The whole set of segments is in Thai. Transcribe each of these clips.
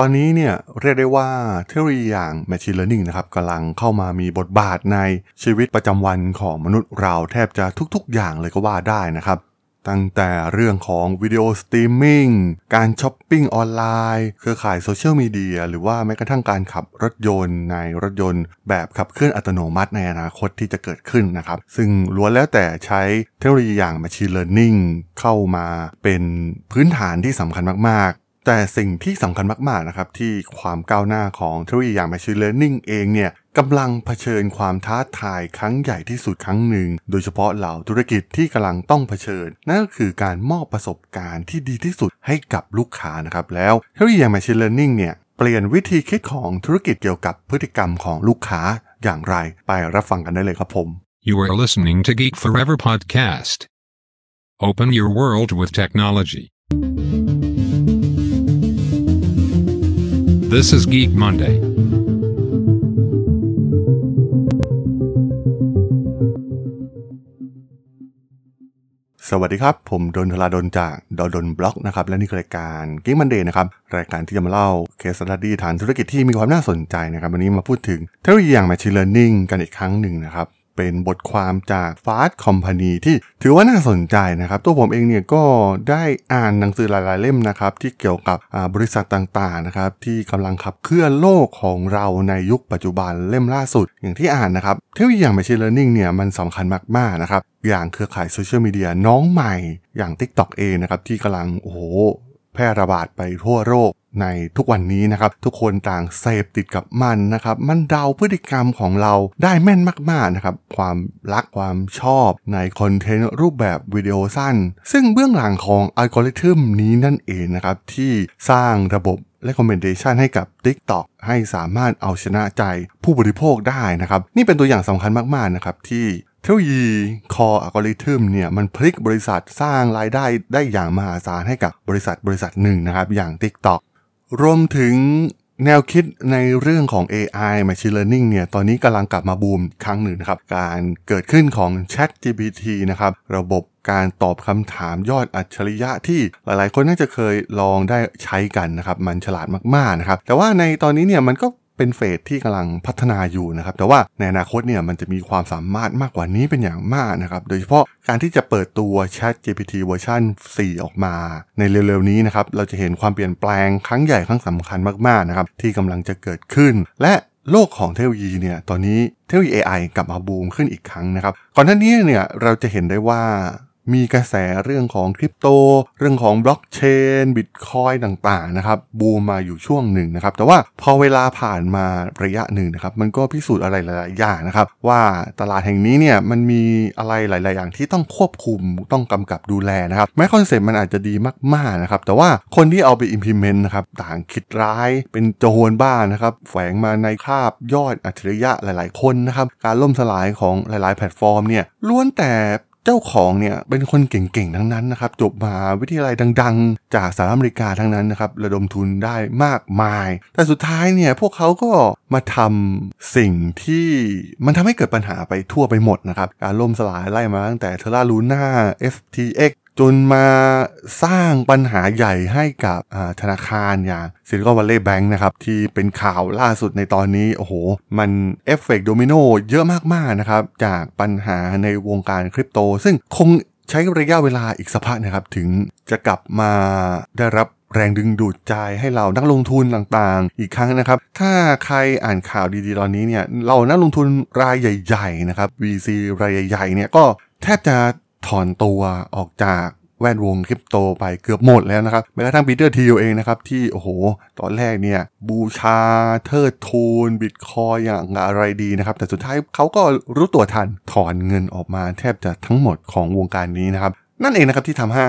ตอนนี้เนี่ยเรียกได้ว่าเทคโนโลยีอย่าง Machine Learning นะครับกำลังเข้ามามีบทบาทในชีวิตประจำวันของมนุษย์เราแทบจะทุกๆ อย่างเลยก็ว่าได้นะครับ ตั้งแต่เรื่องของวิดีโอสตรีมมิ่งการช้อปปิ้งออนไลน์ เครือข่ายโซเชียลมีเดียหรือว่าแม้กระทั่งการขับรถยนต์ในรถยนต์ แบบขับเคลื่อนอัตโนมัติในอนาคตที่จะเกิดขึ้นนะครับ ซึ่งล้วนแล้วแต่ใช้เทคโนโลยีอย่าง Machine Learning เข้ามาเป็นพื้นฐานที่สำคัญมากๆ แต่สิ่งที่สำคัญมากๆนะครับที่ความก้าวหน้าของเทคโนโลยีอย่าง Machine Learning เองเนี่ยกำลังเผชิญความท้าทายครั้งใหญ่ที่สุดครั้งหนึ่ง โดยเฉพาะเหล่าธุรกิจที่กำลังต้องเผชิญ นั่นก็คือการมอบประสบการณ์ที่ดีที่สุดให้กับลูกค้านะครับแล้วเทคโนโลยีอย่าง Machine Learning เนี่ยเปลี่ยนวิธีคิดของธุรกิจเกี่ยวกับพฤติกรรมของลูกค้าอย่างไรไปรับฟังกันได้เลยครับผม You are listening to Geek Forever podcast. Open your world with technology. This is Geek Monday. สวัสดีครับ ผมดนทลาดนจากดดนบล็อกนะครับ และนี่คือรายการ g e e k Monday นะครับ รายการที่จะมาเล่าเคส s ต u d y ฐานธุรกิจที่มีความน่าสนใจนะครับ วันนี้มาพูดถึงเทคโนโลยีอย่าง Machine Learning กันอีกครั้งหนึ่งนะครับ เป็นบทความจาก Fast Company ที่ถือว่าน่าสนใจนะครับ ตัวผมเองเนี่ยก็ได้อ่านหนังสือหลาย ๆ เล่มนะครับ ที่เกี่ยวกับบริษัทต่าง ๆ นะครับ ที่กำลังขับเคลื่อนโลกของเราในยุคปัจจุบันเล่มล่าสุด อย่างที่อ่านนะครับเทคโนโลยีอย่าง Machine Learning เนี่ยมันสำคัญมาก ๆ นะครับ อย่างเครือข่ายโซเชียลมีเดียน้องใหม่อย่าง TikTok เองนะครับที่กำลังโอ้โหแพร่ระบาดไปทั่วโลก ในทุกวันนี้นะครับ ทุกคนต่างเสพติดกับมันนะครับ มันเดาพฤติกรรมของเราได้แม่นมากๆนะครับ ความรักความชอบในคอนเทนต์รูปแบบวิดีโอสั้น ซึ่งเบื้องหลังของอัลกอริทึมนี้นั่นเองนะครับ ที่สร้างระบบ recommendation ให้กับ TikTok ให้สามารถเอาชนะใจผู้บริโภคได้นะครับ นี่เป็นตัวอย่างสำคัญมาก ๆ นะครับที่เทคโนโลยี Core Algorithm เนี่ยมันพลิกบริษัทสร้างรายได้ได้อย่างมหาศาลให้กับบริษัทบริษัทหนึ่งนะครับ อย่าง TikTok รวมถึงแนวคิดในเรื่องของ AI Machine Learning เนี่ย ตอนนี้กำลังกลับมาบูมครั้งหนึ่งนะครับ การเกิดขึ้นของ Chat GPT นะครับ ระบบการตอบคำถามยอดอัจฉริยะที่หลายๆ คนน่าจะเคยลองได้ใช้กันนะครับ มันฉลาดมากๆนะครับ แต่ว่าในตอนนี้เนี่ยมันก็ เป็นเฟสที่กำลังพัฒนาอยู่นะครับ แต่ว่าในอนาคตเนี่ยมันจะมีความสามารถมากกว่านี้เป็นอย่างมากนะครับ โดยเฉพาะการที่จะเปิดตัว Chat GPT เวอร์ชัน4 ออกมา ในเร็วๆนี้นะครับ เราจะเห็นความเปลี่ยนแปลงครั้งใหญ่ครั้งสำคัญมากๆนะครับ ที่กำลังจะเกิดขึ้น และโลกของเทคโนโลยีเนี่ยตอนนี้เทคโนโลยี AI กลับมาบูมขึ้นอีกครั้งนะครับ ก่อนหน้านี้เนี่ยเราจะเห็นได้ว่า มีกระแสเรื่องของคริปโต เรื่องของบล็อกเชนบิตคอยต่างๆนะครับบูมมาอยู่ช่วงหนึ่งนะครับแต่ว่าพอเวลาผ่านมาระยะหนึ่งนะครับมันก็พิสูจน์อะไรหลายๆอย่างนะครับว่าตลาดแห่งนี้เนี่ยมันมีอะไรหลาย ๆ อย่างที่ต้องควบคุมต้องกำกับดูแลนะครับแม้ concept มันอาจจะดีมากๆนะครับแต่ว่าคนที่เอาไป implement นะครับต่างคิดร้ายเป็นโจรบ้างนะครับแฝงมาในคราบยอดอัจฉริยะหลาย ๆ คนนะครับการล่มสลายของหลาย ๆ แพลตฟอร์มเนี่ยล้วนแต่ เจ้าของเนี่ยเป็นคนเก่งๆ ทั้งนั้นนะครับ จบมหาวิทยาลัยดังๆ จากสหรัฐอเมริกาทั้งนั้นนะครับ ระดมทุนได้มากมาย แต่สุดท้ายเนี่ยพวกเขาก็มาทำสิ่งที่มันทำให้เกิดปัญหาไปทั่วไปหมดนะครับ การล่มสลายไล่มาตั้งแต่ Terra Luna FTX จนมาสร้างปัญหาใหญ่ให้กับธนาคารอย่าง Silicon Valley Bank นะครับ ที่เป็นข่าวล่าสุดในตอนนี้ โอ้โห มัน effect domino เยอะมาก ๆ นะครับ จากปัญหาในวงการคริปโต ซึ่งคงใช้ระยะเวลาอีกสักพักนะครับ ถึงจะกลับมาได้รับแรงดึงดูดใจให้เหล่านักลงทุนต่างๆ อีกครั้งนะครับ ถ้าใครอ่านข่าวดีๆ ตอนนี้เนี่ยเหล่านักลงทุนรายใหญ่ ๆ นะครับ VC รายใหญ่ๆเนี่ยก็แทบจะ ถอนตัวออกจากแวดวงคริปโตไปเกือบหมดแล้วนะครับแม้กระทั่ง Peter Thiel เองนะครับ ที่โอ้โห ตอนแรกเนี่ย บูชาเทิดทูนบิตคอยน์อย่างอะไรดีนะครับ แต่สุดท้ายเขาก็รู้ตัวทันถอนเงินออกมาแทบจะทั้งหมดของวงการนี้นะครับ นั่นเองนะครับที่ทำให้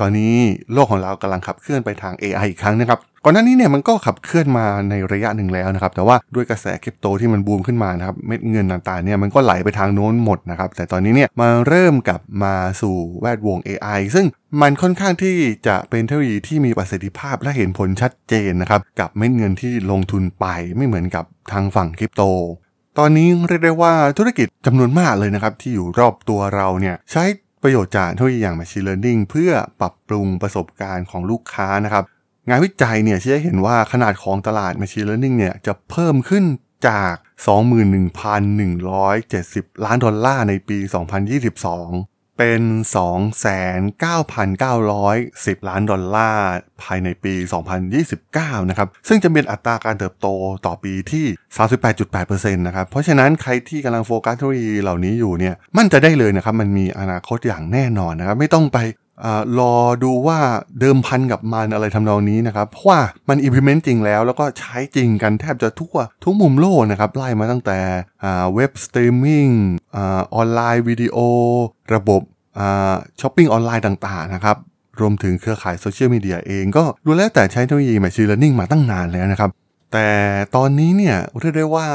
ตอนนี้โลกของเรากำลังขับเคลื่อนไปทาง AI อีกครั้งนะครับ ก่อนหน้านี้เนี่ยมันก็ขับเคลื่อนมาในระยะหนึ่งแล้วนะครับ แต่ว่าด้วยกระแสคริปโตที่มันบูมขึ้นมานะครับเม็ดเงินต่างๆเนี่ยมันก็ไหลไปทางโน้นหมดนะครับ แต่ตอนนี้เนี่ยมาเริ่มกลับมาสู่แวดวง AI ซึ่งมันค่อนข้างที่จะเป็นเทคโนโลยีที่มีประสิทธิภาพและเห็นผลชัดเจนนะครับ กับเม็ดเงินที่ลงทุนไปไม่เหมือนกับทางฝั่งคริปโตตอนนี้เรียกได้ว่าธุรกิจจำนวนมากเลยนะครับที่อยู่รอบตัวเราเนี่ยใช้ประโยชน์จากเทคโนโลยีอย่าง Machine Learning เพื่อปรับปรุงประสบการณ์ของลูกค้านะครับ งานวิจัยเนี่ยชี้ให้เห็นว่าขนาดของตลาด Machine Learning เนี่ยจะเพิ่มขึ้นจาก 21,170 ล้านดอลลาร์ในปี 2022 เป็น 29,910 ล้านดอลลาร์ภายในปี 2029 นะครับ ซึ่งจะเป็นอัตราการเติบโตต่อปีที่ 38.8%นะครับ เพราะฉะนั้นใครที่กำลังโฟกัสเทคโนโลยีเหล่านี้อยู่เนี่ย มั่นใจได้เลยนะครับ มันมีอนาคตอย่างแน่นอนนะครับ ไม่ต้องไป รอดูว่าเดิมพันกับมันอะไรทำนองนี้นะครับ เพราะว่ามัน implement จริงแล้ว แล้วก็ใช้จริงกันแทบจะทั่วทุกมุมโลกนะครับ ไล่มาตั้งแต่เว็บสตรีมมิ่งออนไลน์วิดีโอ ระบบช้อปปิ้งออนไลน์ต่างๆนะครับรวมถึงเครือข่ายโซเชียลมีเดียเองก็ล้วนแล้วแต่ใช้เทคโนโลยี Machine Learning มาตั้งนานแล้วนะครับ แต่ตอนนี้เนี่ยเรียกได้ว่า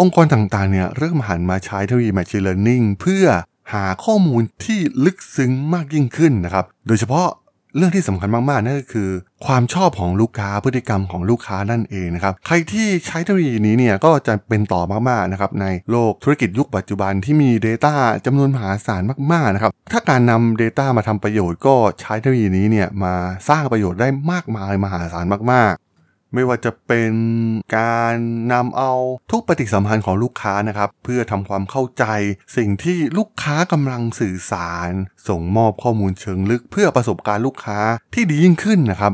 องค์กรต่างๆเนี่ยเริ่มหันมาใช้เทคโนโลยี Machine Learning เพื่อ หาข้อมูลที่ลึกซึ้งมากยิ่งขึ้นนะครับ โดยเฉพาะเรื่องที่สำคัญมากๆนั่นก็คือ ความชอบของลูกค้าพฤติกรรมของลูกค้านั่นเองนะครับ ใครที่ใช้เทคโนโลยีนี้เนี่ยก็จะเป็นต่อมากๆนะครับในโลกธุรกิจยุคปัจจุบันที่มี Data จำนวนมหาศาลมากๆนะครับ ถ้าการนำ Data มาทำประโยชน์ก็ใช้เทคโนโลยีนี้เนี่ยมาสร้างประโยชน์ได้มากมายมหาศาลมากๆ ไม่ว่าจะเป็นการนำเอาทุกปฏิสัมพันธ์ของลูกค้านะครับ เพื่อทำความเข้าใจสิ่งที่ลูกค้ากำลังสื่อสาร ส่งมอบข้อมูลเชิงลึกเพื่อประสบการณ์ลูกค้าที่ดียิ่งขึ้นนะครับ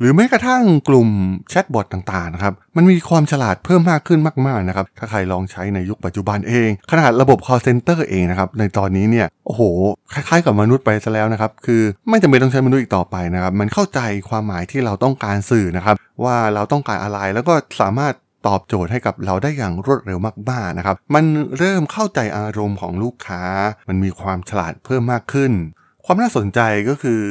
หรือแม้กระทั่งกลุ่มแชทบอทต่างๆนะครับ มันมีความฉลาดเพิ่มมากขึ้นมากๆนะครับ ถ้าใครลองใช้ในยุคปัจจุบันเอง ขนาดระบบ call center เองนะครับ ในตอนนี้เนี่ย โอ้โห คล้ายๆกับมนุษย์ไปซะแล้วนะครับ คือไม่จำเป็นต้องใช้มนุษย์อีกต่อไปนะครับ มันเข้าใจความหมายที่เราต้องการสื่อนะครับ ว่าเราต้องการอะไร แล้วก็สามารถตอบโจทย์ให้กับเราได้อย่างรวดเร็วมากๆนะครับ มันเริ่มเข้าใจอารมณ์ของลูกค้า มันมีความฉลาดเพิ่มมากขึ้น ความน่าสนใจก็คือ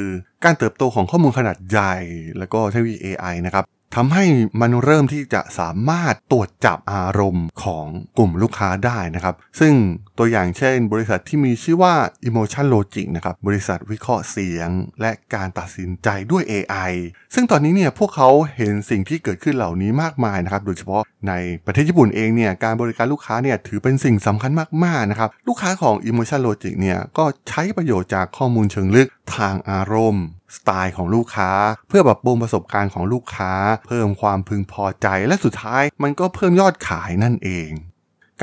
การเติบโตของข้อมูลขนาดใหญ่ แล้วก็เทคโนโลยี AI นะครับ ทำให้มันเริ่มที่จะสามารถตรวจจับอารมณ์ของกลุ่มลูกค้าได้นะครับ ซึ่งตัวอย่างเช่น บริษัทที่มีชื่อว่า Emotion Logic นะครับ บริษัทวิเคราะห์เสียง และการตัดสินใจด้วย AI ซึ่งตอนนี้เนี่ยพวกเขาเห็นสิ่งที่เกิดขึ้นเหล่านี้มากมายนะครับ โดยเฉพาะในประเทศญี่ปุ่นเองเนี่ย การบริการลูกค้าเนี่ยถือเป็นสิ่งสำคัญมากๆนะครับ ลูกค้าของ Emotion Logic เนี่ยก็ใช้ประโยชน์จากข้อมูลเชิงลึกทางอารมณ์ สไตล์ของลูกค้า เพื่อปรับปรุงประสบการณ์ของลูกค้า เพิ่มความพึงพอใจและสุดท้ายมันก็เพิ่มยอดขายนั่นเอง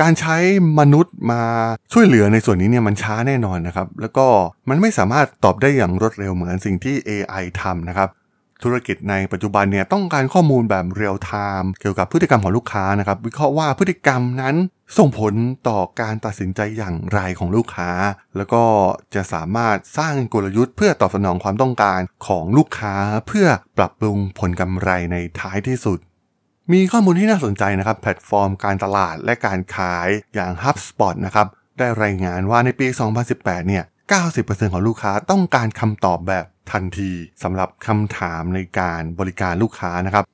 การใช้มนุษย์มาช่วยเหลือในส่วนนี้เนี่ยมันช้าแน่นอนนะครับ แล้วก็มันไม่สามารถตอบได้อย่างรวดเร็วเหมือนสิ่งที่ AI ทำนะครับ ธุรกิจในปัจจุบันเนี่ยต้องการข้อมูลแบบเรียลไทม์เกี่ยวกับพฤติกรรมของลูกค้านะครับวิเคราะห์ว่าพฤติกรรมนั้นส่งผลต่อการตัดสินใจอย่างไรของลูกค้า แล้วก็จะสามารถสร้างกลยุทธ์เพื่อตอบสนองความต้องการของลูกค้าเพื่อปรับปรุงผลกำไรในท้ายที่สุด มีข้อมูลที่น่าสนใจนะครับแพลตฟอร์มการตลาดและการขายอย่าง HubSpot นะครับได้รายงานว่าในปี 2018 เนี่ย 90%ของลูกค้าต้องการคำตอบแบบ ทันทีสำหรับคำถามในการบริการลูกค้านะครับ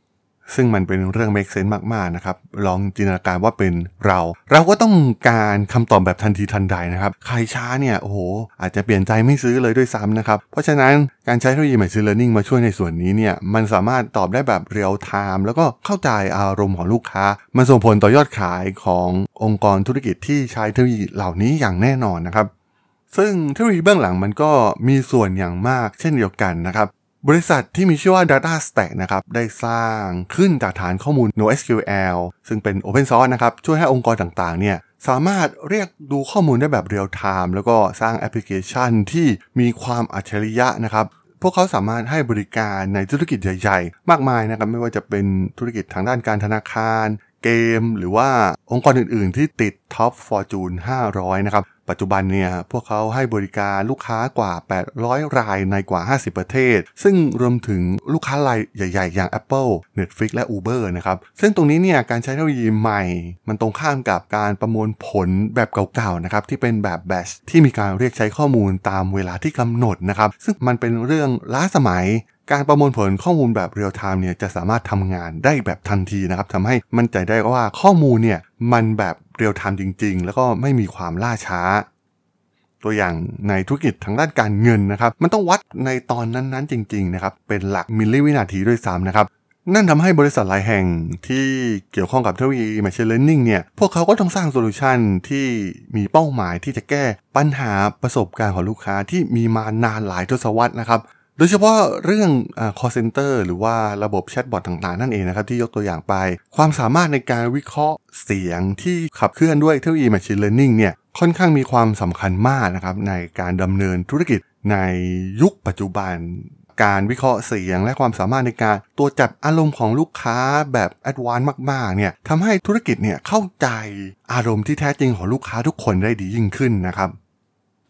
ซึ่งมันเป็นเรื่อง make sense มากๆนะครับ ลองจินตนาการว่าเป็นเรา เราก็ต้องการคำตอบแบบทันทีทันใดนะครับ ใครช้าเนี่ยโอ้โหอาจจะเปลี่ยนใจไม่ซื้อเลยด้วยซ้ำนะครับ เพราะฉะนั้นการใช้เทคโนโลยี Machine Learning มาช่วยในส่วนนี้เนี่ยมันสามารถตอบได้แบบเรียลไทม์แล้วก็เข้าใจอารมณ์ของลูกค้า มันส่งผลต่อยอดขายขององค์กรธุรกิจที่ใช้เทคโนโลยีเหล่านี้อย่างแน่นอนนะครับ ซึ่งเทคโนโลยีเบื้องหลังมันก็มีส่วนอย่างมากเช่นเดียวกันนะครับ บริษัทที่มีชื่อว่า Data Stack นะครับ ได้สร้างขึ้นจากฐานข้อมูล NoSQL ซึ่งเป็น Open Source นะครับ ช่วยให้องค์กรต่างๆ เนี่ยสามารถเรียกดูข้อมูลได้แบบ real-time แล้วก็สร้างแอปพลิเคชันที่มีความอัจฉริยะนะครับ พวกเขาสามารถให้บริการในธุรกิจใหญ่ ๆ มากมายนะครับ ไม่ว่าจะเป็นธุรกิจทางด้านการธนาคาร เกม หรือว่าองค์กรอื่น ๆ ที่ติดท็อป Fortune 500 นะครับ ปัจจุบันเนี่ยพวกเขาให้บริการลูกค้ากว่า 800 รายในกว่า 50 ประเทศ ซึ่งรวมถึงลูกค้ารายใหญ่ ๆ อย่าง Apple Netflix และ Uber นะครับ ซึ่งตรงนี้เนี่ยการใช้เทคโนโลยีใหม่ มันตรงข้ามกับการประมวลผลแบบเก่าๆนะครับที่เป็นแบบ batch ที่มีการเรียกใช้ข้อมูลตามเวลาที่กำหนดนะครับ ซึ่งมันเป็นเรื่องล้าสมัย การประมวลผลข้อมูลแบบ real-time เนี่ยจะสามารถทำงานได้แบบทันทีนะครับทำให้มั่นใจได้ว่าข้อมูลเนี่ยมันแบบ real-time จริง ๆ แล้วก็ไม่มีความล่าช้า ตัวอย่างในธุรกิจทางด้านการเงินนะครับ มันต้องวัดในตอนนั้นๆจริง ๆ นะครับ เป็นหลักมิลลิวินาทีด้วยซ้ำนะครับนั่นทำให้บริษัทหลายแห่งที่เกี่ยวข้องกับเทคโนโลยี Machine Learning เนี่ย พวกเขาก็ต้องสร้าง solution ที่มีเป้าหมายที่จะแก้ปัญหาประสบการณ์ของลูกค้าที่มีมานานหลายทศวรรษนะครับ โดยเฉพาะเรื่องอ call center หรือว่าระบบ chatbot ต่างๆ นั่นเองนะครับ ที่ยกตัวอย่างไป ความสามารถในการวิเคราะห์เสียงที่ขับเคลื่อนด้วยเทคโนโลยี machine learning เนี่ยค่อนข้างมีความสำคัญมากนะครับในการดำเนินธุรกิจในยุคปัจจุบัน การวิเคราะห์เสียงและความสามารถในการตรวจจับอารมณ์ของลูกค้าแบบ advance มากๆเนี่ยทำให้ธุรกิจเนี่ยเข้าใจอารมณ์ที่แท้จริงของลูกค้าทุกคนได้ดียิ่งขึ้นนะครับ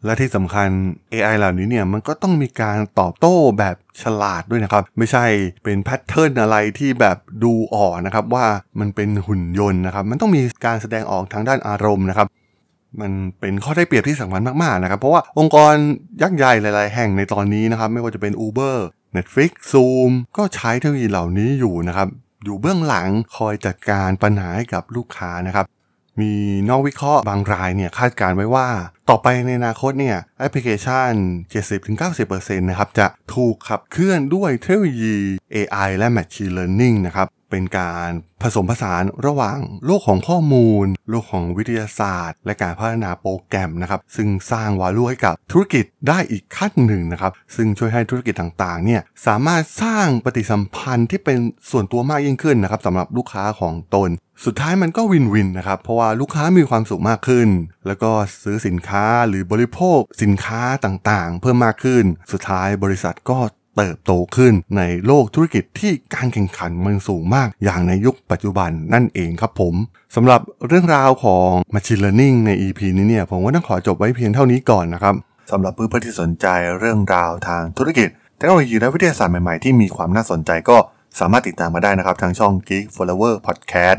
และที่สำคัญ AI เหล่านี้เนี่ยมันก็ต้องมีการตอบโต้แบบฉลาดด้วยนะครับ ไม่ใช่เป็น pattern อะไรที่แบบดูออกนะครับว่ามันเป็นหุ่นยนต์นะครับมันต้องมีการแสดงออกทางด้านอารมณ์นะครับมันเป็นข้อได้เปรียบที่สำคัญมากๆนะครับ เพราะว่าองค์กรยักษ์ใหญ่หลาย ๆ แห่งในตอนนี้นะครับ ไม่ว่าจะเป็น Uber Netflix Zoom ก็ใช้เทคโนโลยีเหล่านี้อยู่นะครับ อยู่เบื้องหลังคอยจัดการปัญหาให้กับลูกค้านะครับ มีนอกวิเคราะห์บางรายเนี่ยคาดการไว้ว่า ต่อไปในอนาคตเนี่ยแอปพลิเคชัน 70-90%นะครับจะถูกขับเคลื่อนด้วยเทคโนโลยี AI และ Machine Learning นะครับเป็นการผสมผสานระหว่างโลกของข้อมูล โลกของวิทยาศาสตร์ และการพัฒนาโปรแกรมนะครับ ซึ่งสร้างวาลูให้กับธุรกิจได้อีกขั้นหนึ่งนะครับ ซึ่งช่วยให้ธุรกิจต่างๆ เนี่ยสามารถสร้างปฏิสัมพันธ์ที่เป็นส่วนตัวมากยิ่งขึ้นนะครับสำหรับลูกค้าของตน สุดท้ายมันก็วินวินนะครับ เพราะว่าลูกค้ามีความสุขมากขึ้น แล้วก็ซื้อสินค้าหรือบริโภคสินค้าต่างๆ เพิ่มมากขึ้น สุดท้ายบริษัทก็เติบโตขึ้นในโลกธุรกิจที่การแข่งขันมันสูงมากอย่างในยุคปัจจุบันนั่นเองครับผมสำหรับเรื่องราวของ Machine Learning ใน EP นี้เนี่ยผมว่าต้องขอจบไว้เพียงเท่านี้ก่อนนะครับสำหรับเพื่อนๆที่สนใจเรื่องราวทางธุรกิจเทคโนโลยีและวิทยาศาสตร์ใหม่ๆที่มีความน่าสนใจก็สามารถติดตามมาได้นะครับทางช่อง Geek Flower Podcast